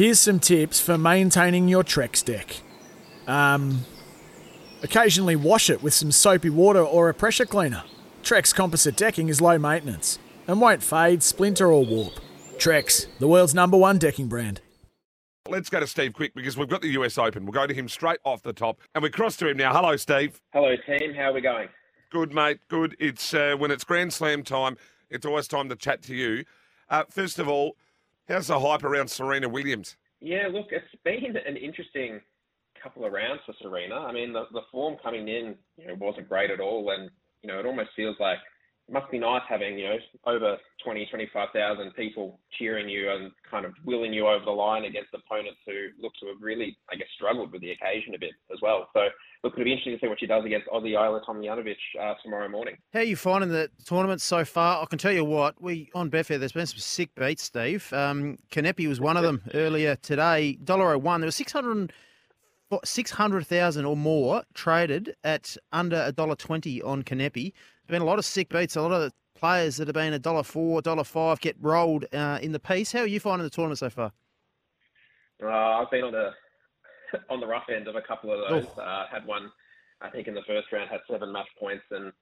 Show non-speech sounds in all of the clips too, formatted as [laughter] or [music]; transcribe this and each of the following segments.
Here's some tips for maintaining your Trex deck. Um, occasionally wash it with some soapy water or a pressure cleaner. Trex composite decking is low maintenance and won't fade, splinter, or warp. Trex, the world's number one decking brand. Let's go to Steve Quick because we've got the US Open. We'll go to him straight off the top, and we cross to him now. Hello, Steve. Hello, team. How are we going? Good, mate. Good. It's uh, when it's Grand Slam time. It's always time to chat to you. Uh, first of all, how's the hype around Serena Williams? Yeah, look, it's been an interesting couple of rounds for Serena. I mean, the, the form coming in you know, wasn't great at all, and you know, it almost feels like must be nice having you know over 20, 25,000 people cheering you and kind of willing you over the line against opponents who look to have really, I guess, struggled with the occasion a bit as well. So, look, it'll be interesting to see what she does against Aussie Ajla Tomljanovic uh, tomorrow morning. How are you finding the tournament so far? I can tell you what, we on Betfair, there's been some sick beats, Steve. Um, Kanepi was one of them earlier today. $1.01. There was 600 600,000 or more traded at under $1.20 on Kanepi. There's been a lot of sick beats. A lot of players that have been $1.04, $1.05 get rolled uh, in the piece. How are you finding the tournament so far? Uh, I've been on the [laughs] on the rough end of a couple of those. Oh. Uh, had one, I think, in the first round, had seven match points and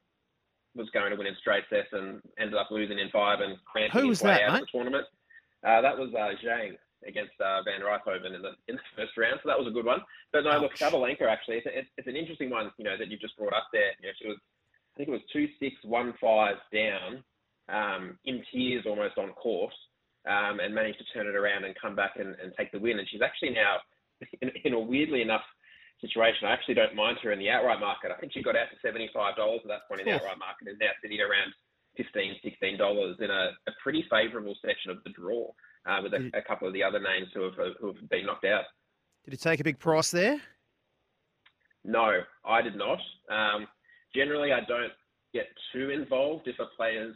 was going to win in straight sets and ended up losing in five and cramping Who was way that, out mate? of the tournament. Uh, that was uh, Zhang against uh, Van Rijthoven in the in the first round, so that was a good one. But no, look, Sabalenka actually, it's, it's, it's an interesting one. You know that you just brought up there. You know, she was, I think it was two six one five down, um, in tears almost on course, um, and managed to turn it around and come back and, and take the win. And she's actually now [laughs] in, in a weirdly enough situation. I actually don't mind her in the outright market. I think she got out to seventy five dollars at that point in the outright market, and now sitting around 15 dollars in a, a pretty favourable section of the draw uh, with a, a, couple of the other names who have who have been knocked out. Did it take a big price there? No, I did not. Um, generally, I don't get too involved if a player's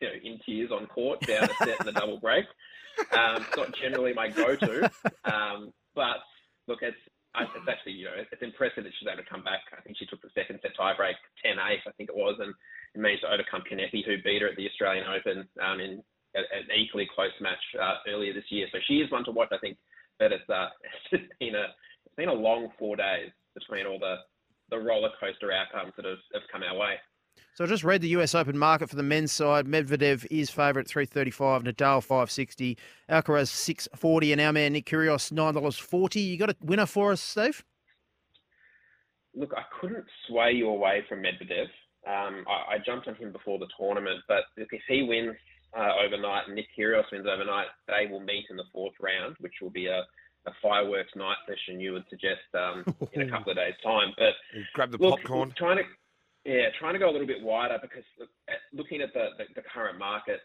you know in tears on court down a set in the double break. Um, it's not generally my go-to, um, but look, it's it's actually you know it's impressive that she's able to come back. I think she took the second set tiebreak 10-8, I think it was, and managed to overcome Kanepi, who beat her at the Australian Open um, in an equally close match uh, earlier this year. So she is one to watch, I think. But it's uh, [laughs] it's been a it's been a long four days between all the the roller coaster outcomes that have, have come our way. So I just read the US Open market for the men's side. Medvedev is favourite 335, Nadal 560, Alcaraz 640, and our man Nick Kyrgios $9.40. You got a winner for us, Steve? Look, I couldn't sway you away from Medvedev. Um, I, I, jumped on him before the tournament, but if he wins uh, overnight and Nick Kyrgios wins overnight, they will meet in the fourth round, which will be a, a fireworks night session. You would suggest um, in a [laughs] couple of days' time. But grab the look, popcorn. Trying to yeah, trying to go a little bit wider because look, at, looking at the, the, the current market,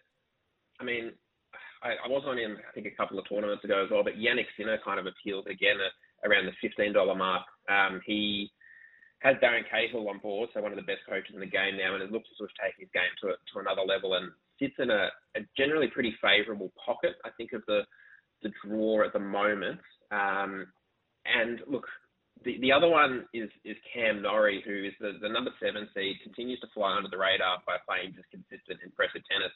I mean, I, I, was on him I think a couple of tournaments ago as well, but Jannik Sinner kind of appeals again at around the fifteen dollar mark. Um, he has Darren Cahill on board, so one of the best coaches in the game now, and it looks to sort of take his game to, to another level and sits in a, a generally pretty favourable pocket, I think, of the, the draw at the moment. Um, and look, the, the other one is, is Cam Norrie, who is the, the number seven seed, continues to fly under the radar by playing just consistent, impressive tennis.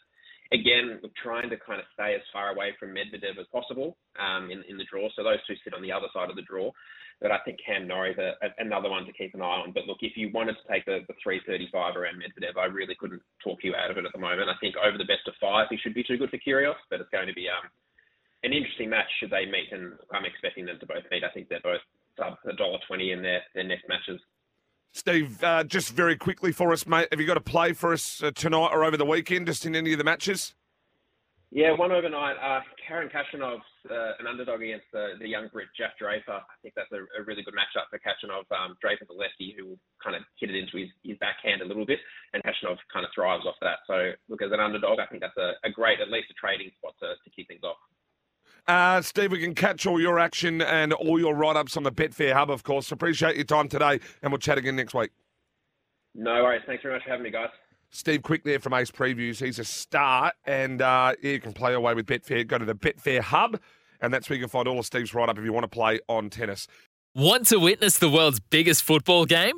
Again, we're trying to kind of stay as far away from Medvedev as possible um, in, in the draw. So those two sit on the other side of the draw. But I think Cam Norrie is a, another one to keep an eye on. But look, if you wanted to take the, the 335 around Medvedev, I really couldn't talk you out of it at the moment. I think over the best of five, he should be too good for Kyrgios, but it's going to be um, an interesting match should they meet, and I'm expecting them to both meet. I think they're both sub $1.20 in their, their next matches. Steve, uh, just very quickly for us, mate, have you got a play for us uh, tonight or over the weekend, just in any of the matches? Yeah, one overnight. Uh, Karen Khachanov, uh, an underdog against the, the young Brit Jack Draper. I think that's a, a really good matchup for Khachanov. Um, Draper's a lefty who will kind of hit it into his, his backhand a little bit, and Khachanov kind of thrives off that. So, look, as an underdog, I think that's a, a great, at least a trading spot to, to kick things off. Uh, Steve, we can catch all your action and all your write ups on the Betfair Hub, of course. Appreciate your time today, and we'll chat again next week. No worries. Thanks very much for having me, guys. Steve Quick there from Ace Previews. He's a star, and uh, yeah, you can play away with Betfair. Go to the Betfair Hub, and that's where you can find all of Steve's write up if you want to play on tennis. Want to witness the world's biggest football game?